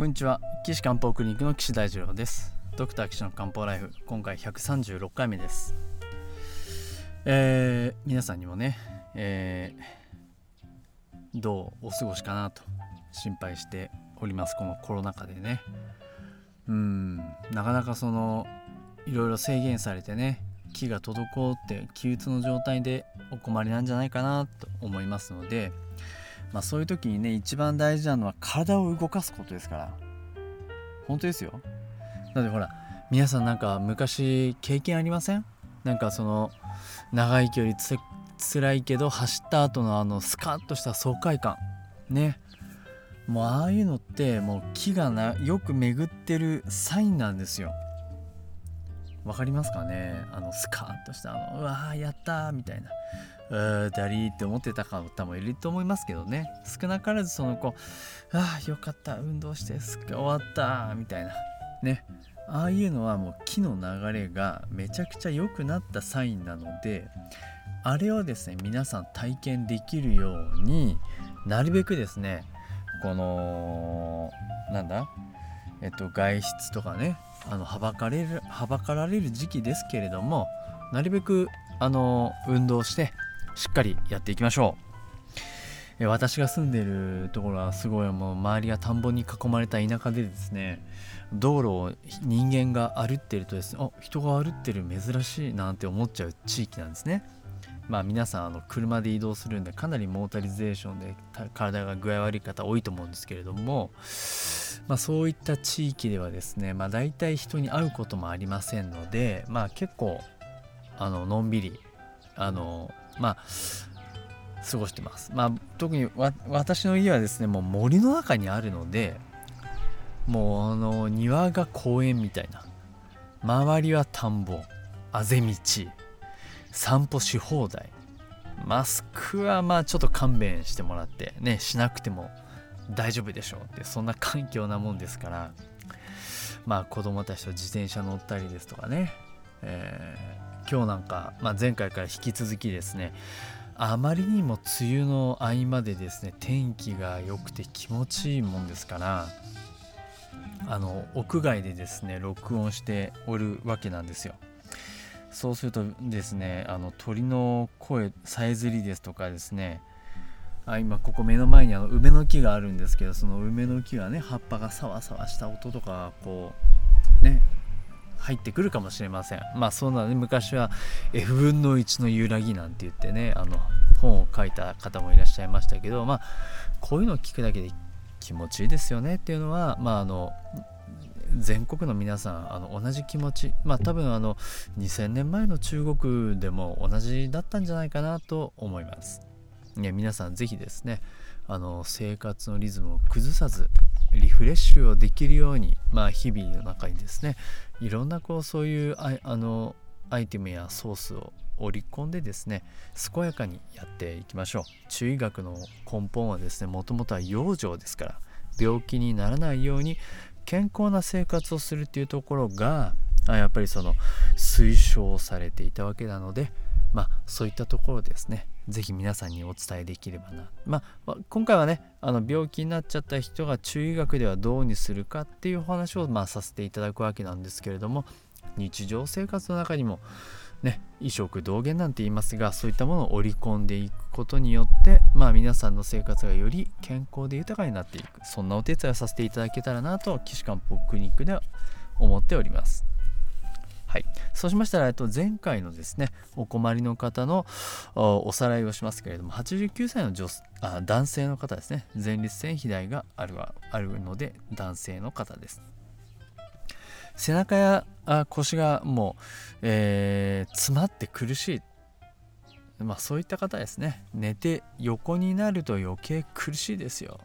こんにちは。岸漢方クリニックの岸大二郎です。ドクター岸の漢方ライフ今回136回目です。えー、皆さんにもね、えー、どうお過ごしかなと心配しております。このコロナ禍でね。うんなかなかそのいろいろ制限されてね気が滞って気鬱の状態でお困りなんじゃないかなと思いますのでまあ、そういう時にね一番大事なのは体を動かすことですから。本当ですよ。だってほら皆さんなんか昔経験ありません？なんかその長い距離つ辛いけど走った後のあのスカッとした爽快感。ね。もうああいうのってもう気がなよく巡ってるサインなんですよ。わかりますかね？あのスカッとしたあのうわーやったーみたいな。だりーって思ってた方もいると思いますけどね。少なからずその子ああよかった運動してすっ終わったみたいな。ね。ああいうのはもう木の流れがめちゃくちゃ良くなったサインなのであれをですね皆さん体験できるようになるべくですねこのなんだえっと外出とかねあのはばかれるはばかられる時期ですけれどもなるべくあの運動してしっかりやっていきましょう。私が住んでるところはすごいもう周りが田んぼに囲まれた田舎でですね道路を人間が歩ってるとですねあ人が歩ってる珍しいなんて思っちゃう地域なんですね。まあ皆さんあの車で移動するんでかなりモータリゼーションで体が具合悪い方多いと思うんですけれども、まあ、そういった地域ではですね、まあ、大体人に会うこともありませんので、まあ、結構あののんびりあのまあ過ごしてます。まあ特に私の家はですねもう森の中にあるのでもうあの庭が公園みたいな周りは田んぼあぜ道散歩し放題マスクはまあちょっと勘弁してもらってねしなくても大丈夫でしょうってそんな環境なもんですからまあ子供たちと自転車乗ったりですとかね、えー今日なんか、まあ、前回から引き続きですねあまりにも梅雨の合間でですね天気が良くて気持ちいいもんですからあの屋外でですね録音しておるわけなんですよ。そうするとですねあの鳥の声さえずりですとかですねあ今ここ目の前にあの梅の木があるんですけどその梅の木がね葉っぱがサワサワした音とかこう入ってくるかもしれません。まあそうなので昔は F 分の1の揺らぎなんて言ってねあの本を書いた方もいらっしゃいましたけどまあこういうのを聞くだけで気持ちいいですよねっていうのはまああの全国の皆さんあの同じ気持ち。まあ多分あの2000年前の中国でも同じだったんじゃないかなと思います。ね、皆さん是非ですねあの生活のリズムを崩さずリフレッシュをできるように、まあ、日々の中にですねいろんなこうそういうああのアイテムやソースを織り込んでですね健やかにやっていきましょう。中医学の根本はですねもともとは養生ですから病気にならないように健康な生活をするっていうところがやっぱりその推奨されていたわけなのでまあそういったところですね。是非皆さんにお伝えできればな。まあ今回はねあの病気になっちゃった人が中医学ではどうにするかっていうお話をまあさせていただくわけなんですけれども日常生活の中にもね異食同源なんて言いますがそういったものを織り込んでいくことによってまあ皆さんの生活がより健康で豊かになっていく。そんなお手伝いをさせていただけたらなと岸漢方クリニックでは思っております。はい、そうしましたら、えっと、前回のですねお困りの方のおさらいをしますけれども89歳の女あ男性の方ですね。前立腺肥大があるあるので男性の方です。背中やあ腰がもう、えー、詰まって苦しい。まあそういった方ですね。寝て横になると余計苦しいですよ。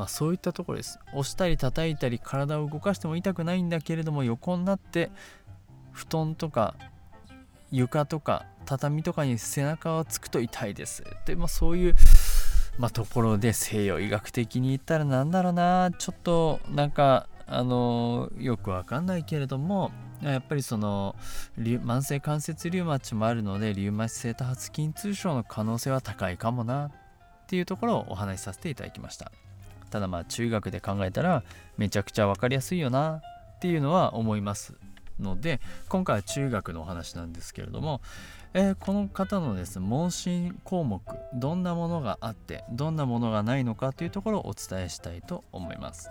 まあ、そういったところです。押したり叩いたり体を動かしても痛くないんだけれども横になって布団とか床とか畳とかに背中をつくと痛いです。で、まあ、そういう、まあ、ところで西洋医学的に言ったら何だろうな。ちょっとなんかあのよくわかんないけれどもやっぱりその慢性関節リウマチもあるのでリウマチ性多発筋痛症の可能性は高いかもなっていうところをお話しさせていただきました。ただまあ中学で考えたらめちゃくちゃ分かりやすいよなっていうのは思います。ので今回は中学のお話なんですけれども、えー、この方のです問診項目どんなものがあってどんなものがないのかというところをお伝えしたいと思います。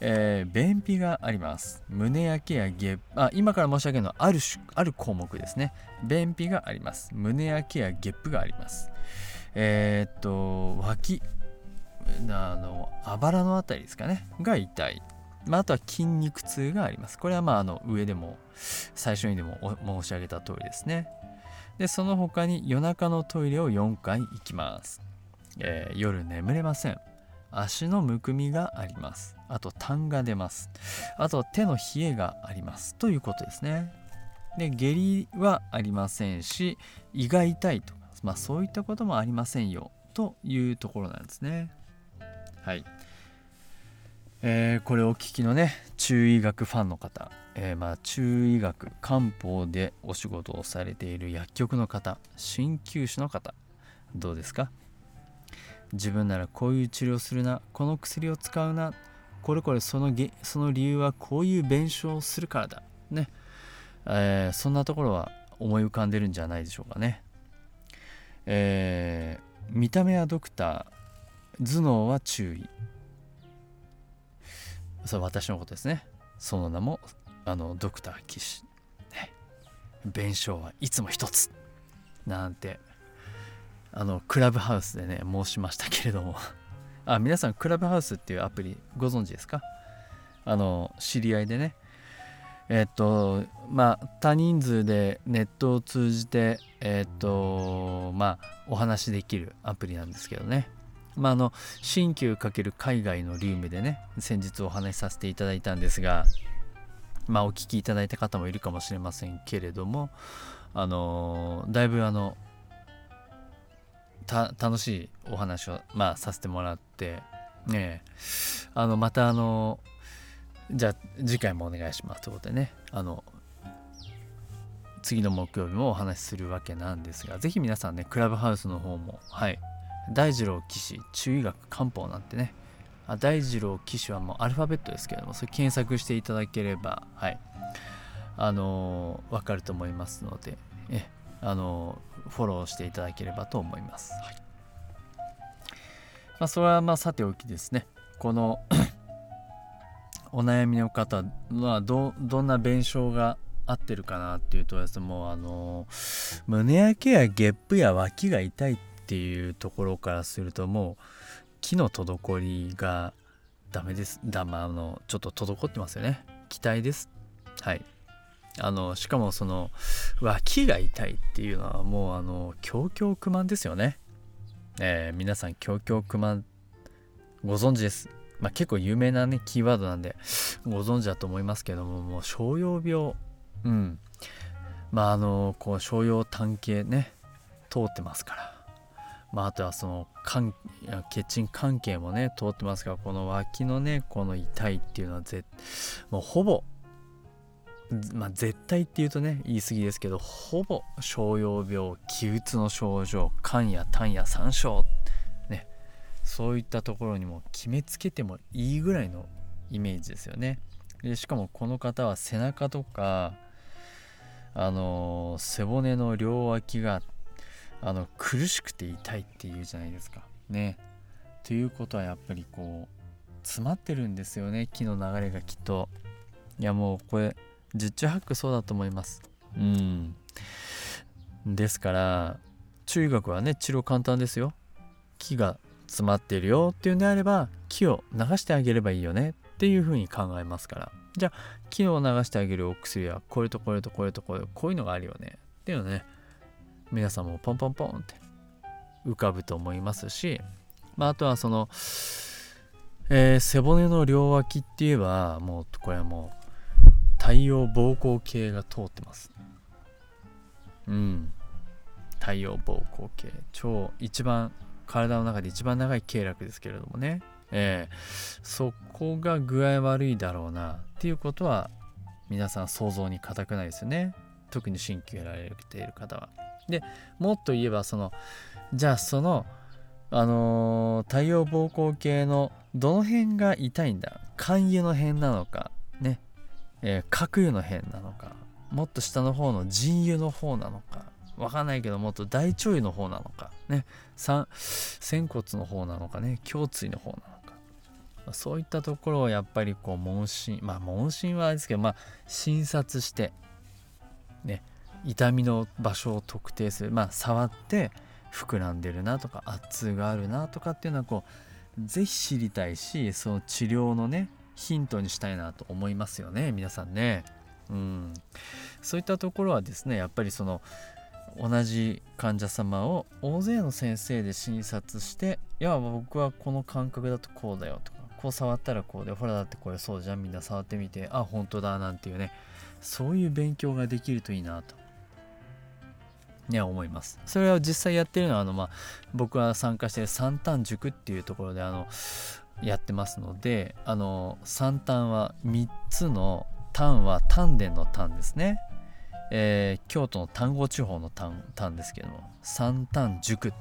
えー、便秘があります。胸焼けやゲ、あ、今から申し上げるのはあるある項目ですね。便秘があります。胸焼けやゲップがあります。えー、っと、脇、あの、あばらのあたりですかね、が痛い。まあ、あとは筋肉痛があります。これはまああの上でも最初にでも申し上げた通りですね。で、その他に夜中のトイレを4回行きます。えー、夜眠れません。足のむくみがあります。あと痰が出ます。あと手の冷えがあります。ということですね。で、下痢はありませんし、胃が痛いとか、まあそういったこともありませんよというところなんですね。はい。えー、これお聞きのね中医学ファンの方、えー、まあ中医学漢方でお仕事をされている薬局の方鍼灸師の方どうですか？自分ならこういう治療するなこの薬を使うなこれこれそのその理由はこういう弁償をするからだね、えー、そんなところは思い浮かんでるんじゃないでしょうかね、えー、見た目はドクター頭脳は注意それ私のことですね。その名もあのドクター岸、ね、弁償はいつも一つ。なんてあのクラブハウスでね申しましたけれども。あ皆さんクラブハウスっていうアプリご存知ですか？あの知り合いでね。えっとまあ多人数でネットを通じてえっとまあお話しできるアプリなんですけどね。まあ、あの新旧×海外のリウムでね先日お話しさせていただいたんですがまあお聞きいただいた方もいるかもしれませんけれどもあのだいぶあの楽しいお話を、まあ、させてもらってねあのまたあのじゃあ次回もお願いしますということでねあの次の木曜日もお話しするわけなんですがぜひ皆さんねクラブハウスの方もはい大二郎騎士中医学漢方なんてね。あ大二郎騎士はもうアルファベットですけれどもそれ検索していただければはい。あのー、分かると思いますのでえあのー、フォローしていただければと思います、はい。まあ、それはまあさておきですね。この お悩みの方はどどんな弁償が合ってるかなっていうとですねもうあのー、胸焼けやゲップや脇が痛いっっていうところからするともう木の滞りがダメです。だまあのちょっと滞ってますよね。期待です。はい。あのしかもその脇が痛いっていうのはもうあの強強不満ですよね。えー、皆さん強強不満ご存知です。まあ結構有名なねキーワードなんでご存知だと思いますけどももう商用病。うん。まああのこう商用単形ね通ってますから。まあ、あとはその血沈関係もね通ってますがこの脇のねこの痛いっていうのはぜもうほぼまあ絶対っていうとね言い過ぎですけどほぼ小葉病気鬱の症状肝や胆や山椒ねそういったところにも決めつけてもいいぐらいのイメージですよね。でしかもこの方は背中とかあの背骨の両脇があの苦しくて痛いっていうじゃないですか。ね。ということはやっぱりこう詰まってるんですよね木の流れがきっと。いやもうこれ十中八九そうだと思います。うん。ですから中学はね治療簡単ですよ。木が詰まってるよっていうんであれば木を流してあげればいいよねっていうふうに考えますからじゃあ木を流してあげるお薬はこれとこれとこれとこれこういうのがあるよねっていうのね皆さんもポンポンポンって浮かぶと思いますし、まあ、あとはその、えー、背骨の両脇って言えばもうこれはもう太陽膀胱系が通ってます。うん。太陽膀胱系超一番体の中で一番長い経絡ですけれどもね。えー、そこが具合悪いだろうなっていうことは皆さん想像に難くないですよね。特に鍼灸やられている方は。でもっと言えばそのじゃあそのあのー、太陽膀胱系のどの辺が痛いんだ？肝油の辺なのかね、えー、角油の辺なのかもっと下の方の腎油の方なのかわかんないけどもっと大腸油の方なのかね。仙骨の方なのかね。胸椎の方なのか。そういったところをやっぱりこう問診まあ問診はあれですけどまあ診察してね。痛みの場所を特定する。まあ触って膨らんでるなとか圧痛があるなとかっていうのはこう是非知りたいしその治療のねヒントにしたいなと思いますよね皆さんね。うん、そういったところはですねやっぱりその同じ患者様を大勢の先生で診察していや僕はこの感覚だとこうだよとかこう触ったらこうでほらだってこれそうじゃんみんな触ってみてあ本当だなんていうねそういう勉強ができるといいなと。ね思います。それを実際やってるのはあの、まあ、僕が参加してる三端塾っていうところであのやってますのであの三端は3つの単は丹田の丹ですね。えー、京都の丹後地方の丹ですけども三丹塾って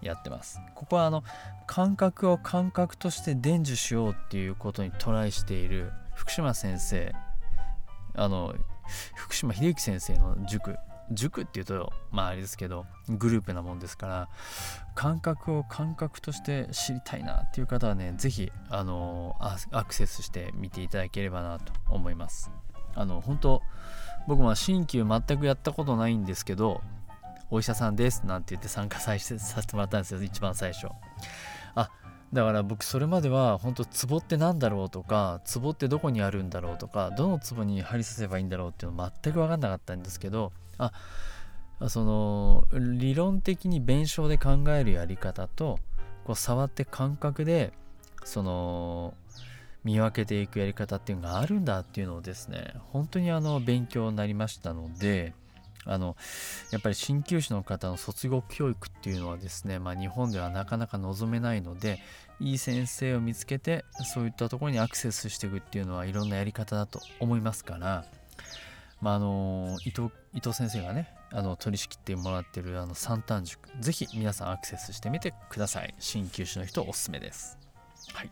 やってます。ここはあの感覚を感覚として伝授しようっていうことにトライしている福島先生あの福島秀幸先生の塾塾っていうとまああれですけどグループなもんですから感覚を感覚として知りたいなっていう方はね是非あのアクセスして見ていただければなと思います。あの本当僕も鍼灸全くやったことないんですけどお医者さんですなんて言って参加させてもらったんですよ一番最初。あだから僕それまでは本当ツボって何だろうとかツボってどこにあるんだろうとかどのツボに針刺せばいいんだろうっていうの全く分かんなかったんですけどあその理論的に弁証で考えるやり方とこう触って感覚でその見分けていくやり方っていうのがあるんだっていうのをですね本当にあの勉強になりましたのであのやっぱり鍼灸師の方の卒業教育っていうのはですね、まあ、日本ではなかなか望めないのでいい先生を見つけてそういったところにアクセスしていくっていうのはいろんなやり方だと思いますから、まあ、あの伊藤伊藤先生がねあの取り仕切ってもらってるあの三端塾ぜひ皆さんアクセスしてみてください。鍼灸師の人おすすめです。はい。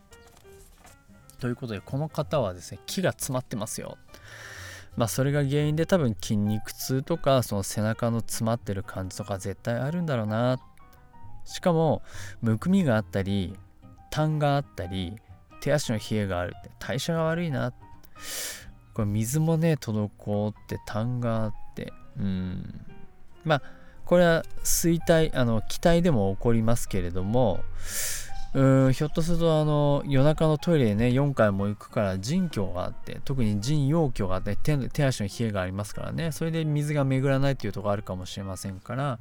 ということでこの方はですね木が詰まってますよ。まあそれが原因で多分筋肉痛とかその背中の詰まってる感じとか絶対あるんだろうな。しかもむくみがあったり痰があったり手足の冷えがあるって代謝が悪いな。これ水もね滞って痰があってうんまあこれは衰退あの気体でも起こりますけれどもうんひょっとするとあの夜中のトイレでね4回も行くから腎虚があって特に腎陽虚があって手手足の冷えがありますからねそれで水が巡らないっていうとこあるかもしれませんから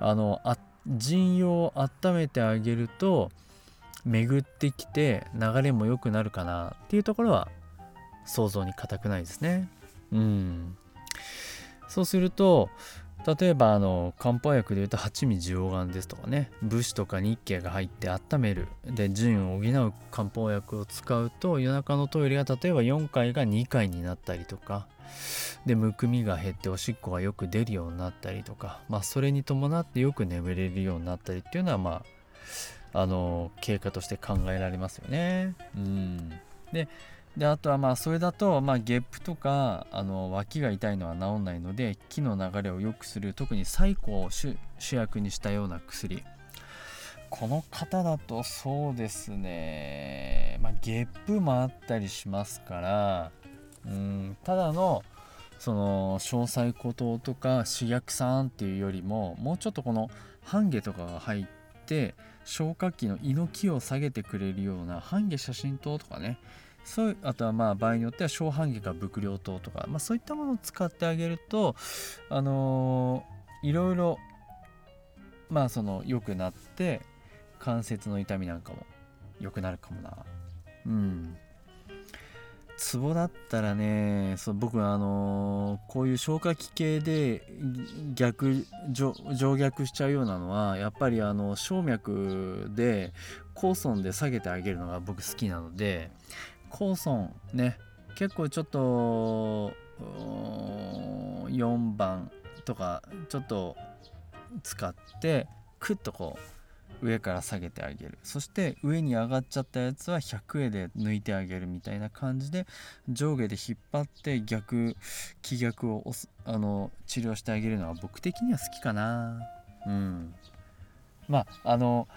あのあ腎陽を温めてあげると巡ってきて流れも良くなるかなっていうところは想像に難くないですね。うんそうすると例えばあの漢方薬でいうと八味地黄丸ですとかね武士とか日経が入って温めるで腎を補う漢方薬を使うと夜中のトイレが例えば4回が2回になったりとかでむくみが減っておしっこがよく出るようになったりとかまあそれに伴ってよく眠れるようになったりっていうのはまああの経過として考えられますよね。うんでであとはまあそれだとまあゲップとかあの脇が痛いのは治んないので気の流れを良くする特にサイコを主役にしたような薬。この方だとそうですね。まあゲップもあったりしますからうんただのその詳細孤島とか刺激酸っていうよりももうちょっとこの半下とかが入って消化器の胃の気を下げてくれるような半下写真灯とかねそうあとはまあ場合によっては小半月か伏量糖とか、まあ、そういったものを使ってあげるとあのー、いろいろまあその良くなって関節の痛みなんかも良くなるかもな。うん。ツボだったらねそう僕あのー、こういう消化器系で逆上逆しちゃうようなのはやっぱりあの静脈でコソンで下げてあげるのが僕好きなのでコーソンね。結構ちょっと4番とかちょっと使ってクッとこう上から下げてあげる。そして上に上がっちゃったやつは100円で抜いてあげるみたいな感じで上下で引っ張って逆気逆をあの治療してあげるのは僕的には好きかな。うん。まああの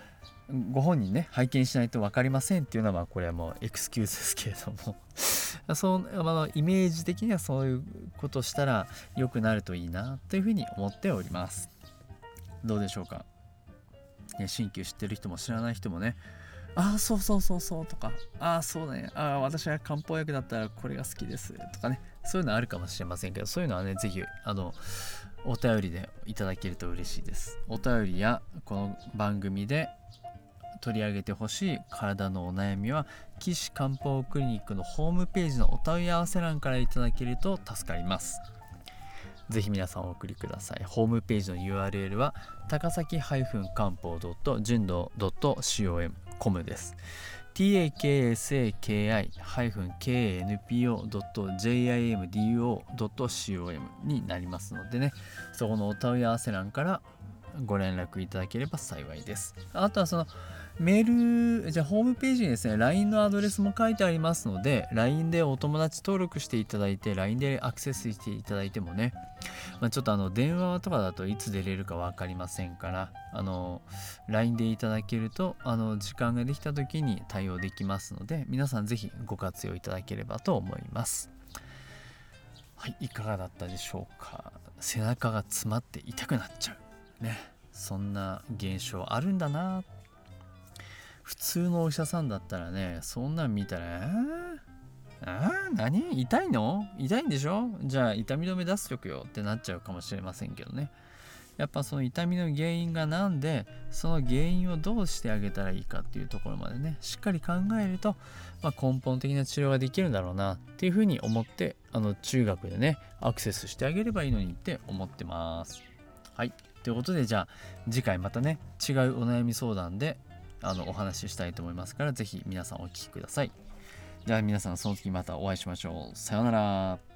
ご本人ね拝見しないと分かりませんっていうのはこれはもうエクスキューズですけれども。その、まあ、イメージ的にはそういうことしたら良くなるといいなというふうに思っております。どうでしょうか、ね、新旧知ってる人も知らない人もねああそうそうそうそうとかああそうだねああ私は漢方薬だったらこれが好きですとかね。そういうのあるかもしれませんけどそういうのはね是非あのお便りでいただけると嬉しいです。お便りやこの番組で取り上げてほしい体のお悩みは岸漢方クリニックのホームページのお問い合わせ欄からいただけると助かりますぜひ皆さんお送りください。ホームページの URL は高崎漢方純度 .com です。taksaki-knpo.jimdo.com になりますのでね、そこのお問い合わせ欄からご連絡いただければ幸いです。あとはそのメール、じゃあホームページにですね、LINE のアドレスも書いてありますので、LINE でお友達登録していただいて、LINE でアクセスしていただいてもね、まあ、ちょっとあの電話とかだといつ出れるか分かりませんから、あの、LINE でいただけると、あの、時間ができた時に対応できますので、皆さんぜひご活用いただければと思います。はい、いかがだったでしょうか？背中が詰まって痛くなっちゃう。ね。そんな現象あるんだな普通のお医者さんだったらねそんなん見たら「えー、何？痛いの？痛いんでしょ？じゃあ痛み止め出すとくよ」ってなっちゃうかもしれませんけどね。やっぱその痛みの原因が何でその原因をどうしてあげたらいいかっていうところまでねしっかり考えると、まあ、根本的な治療ができるんだろうなっていうふうに思ってあの中学でねアクセスしてあげればいいのにって思ってます。はい。ということでじゃあ次回またね違うお悩み相談であのお話ししたいと思いますからぜひ皆さんお聴きください。では皆さんその時またお会いしましょう。さようなら。